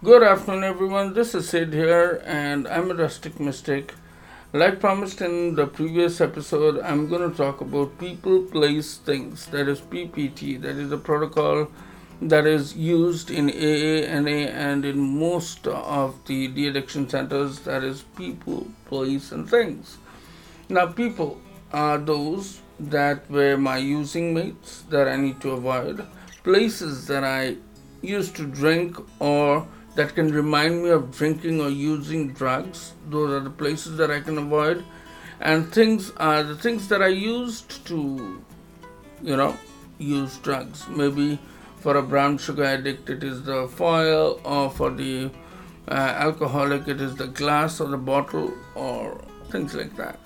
Good afternoon, everyone. This is Sid here, and I'm a rustic mystic. Like promised in the previous episode, I'm going to talk about people, place, things. That is PPT. That is a protocol that is used in AA, NA, and in most of the de-addiction centers. That is people, place, and things. Now, people are those that were my using mates that I need to avoid, places that I used to drink or that can remind me of drinking or using drugs. Those are the places that I can avoid. And things are the things that I used to, you know, use drugs. Maybe for a brown sugar addict, it is the foil, or for the uh, alcoholic, it is the glass or the bottle, or things like that.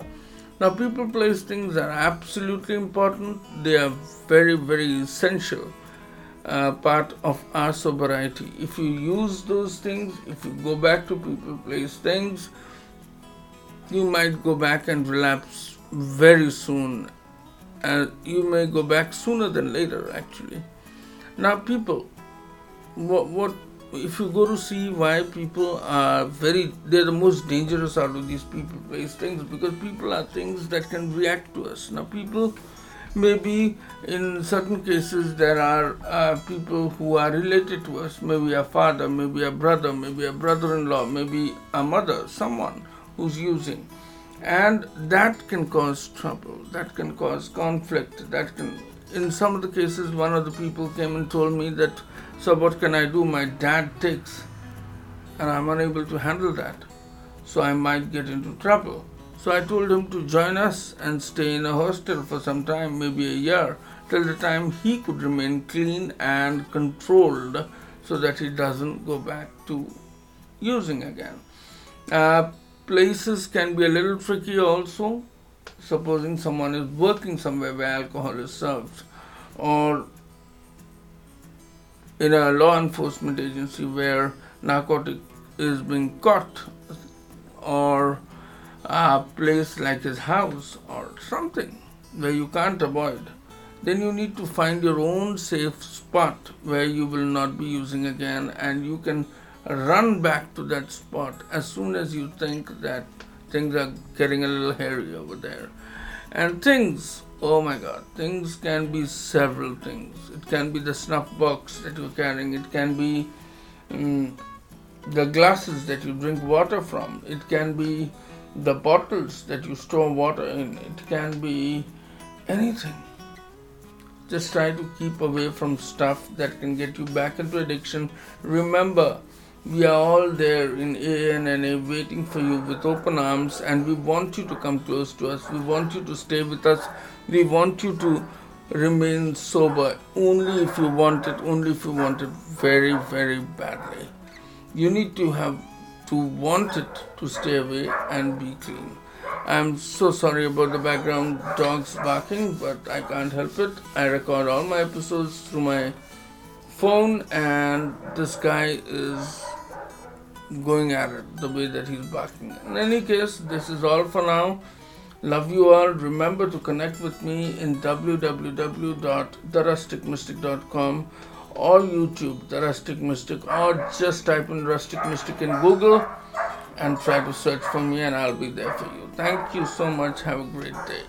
Now, people place things are absolutely important, they are very, very essential uh, part of our sobriety. If you use those things, if you go back to people, place, things, you might go back and relapse very soon. And you may go back sooner than later, actually. Now, people, what, what if you go to see why people are very, they're the most dangerous out of these people place things because people are things that can react to us. Now, people maybe in certain cases there are uh, people who are related to us maybe a father maybe a brother maybe a brother-in-law maybe a mother someone who's using. And that can cause trouble that can cause conflict that can in some of the cases one of the people came and told me that so what can i do? My dad takes and i'm unable to handle that so i might get into trouble so I told him to join us and stay in a hostel for some time, maybe a year, till the time he could remain clean and controlled so that he doesn't go back to using again. Uh, places can be a little tricky also. Supposing someone is working somewhere where alcohol is served, or in a law enforcement agency where narcotic is being caught, or a place like his house or something where you can't avoid, then you need to find your own safe spot where you will not be using again and you can run back to that spot as soon as you think that things are getting a little hairy over there. And things, oh my god, things can be several things. It can be the snuff box that you're carrying, it can be um, the glasses that you drink water from, it can be the bottles that you store water in. It can be anything. Just try to keep away from stuff that can get you back into addiction. Remember, we are all there in AA, NA waiting for you with open arms, and we want you to come close to us. We want you to stay with us. We want you to remain sober only if you want it, only if you want it very, very badly. You need to have to want it to stay away and be clean. I'm so sorry about the background dogs barking, but I can't help it. I record all my episodes through my phone, and this guy is going at it the way that he's barking. In any case, this is all for now. Love you all. Remember to connect with me in www.therusticmystic.com or YouTube, The Rustic Mystic, or just type in Rustic Mystic in Google and try to search for me, and I'll be there for you. Thank you so much. Have a great day.